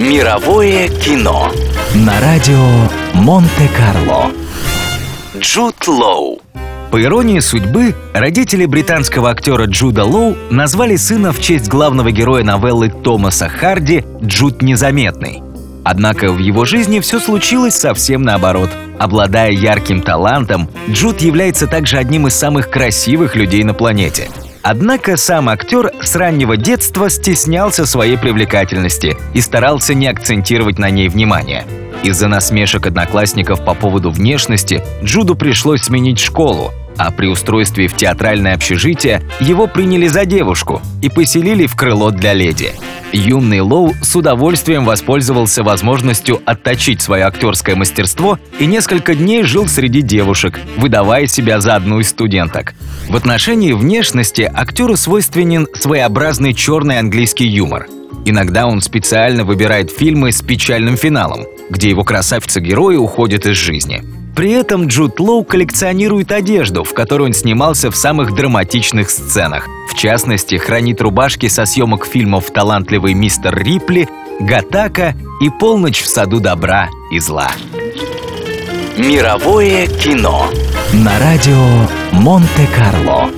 Мировое кино на радио Монте-Карло. Джуд Лоу. По иронии судьбы, родители британского актера Джуда Лоу назвали сына в честь главного героя новеллы Томаса Харди Джуд Незаметный. Однако в его жизни все случилось совсем наоборот. Обладая ярким талантом, Джуд является также одним из самых красивых людей на планете – Однако сам актер с раннего детства стеснялся своей привлекательности и старался не акцентировать на ней внимание. Из-за насмешек одноклассников по поводу внешности Джуду пришлось сменить школу, а при устройстве в театральное общежитие его приняли за девушку и поселили в крыло для леди. Юный Лоу с удовольствием воспользовался возможностью отточить свое актерское мастерство и несколько дней жил среди девушек, выдавая себя за одну из студенток. В отношении внешности актеру свойственен своеобразный черный английский юмор. Иногда он специально выбирает фильмы с печальным финалом, где его красавица-герои уходят из жизни – при этом Джуд Лоу коллекционирует одежду, в которой он снимался в самых драматичных сценах. В частности, хранит рубашки со съемок фильмов «Талантливый мистер Рипли», «Гатака» и «Полночь в саду добра и зла». Мировое кино на радио Монте-Карло.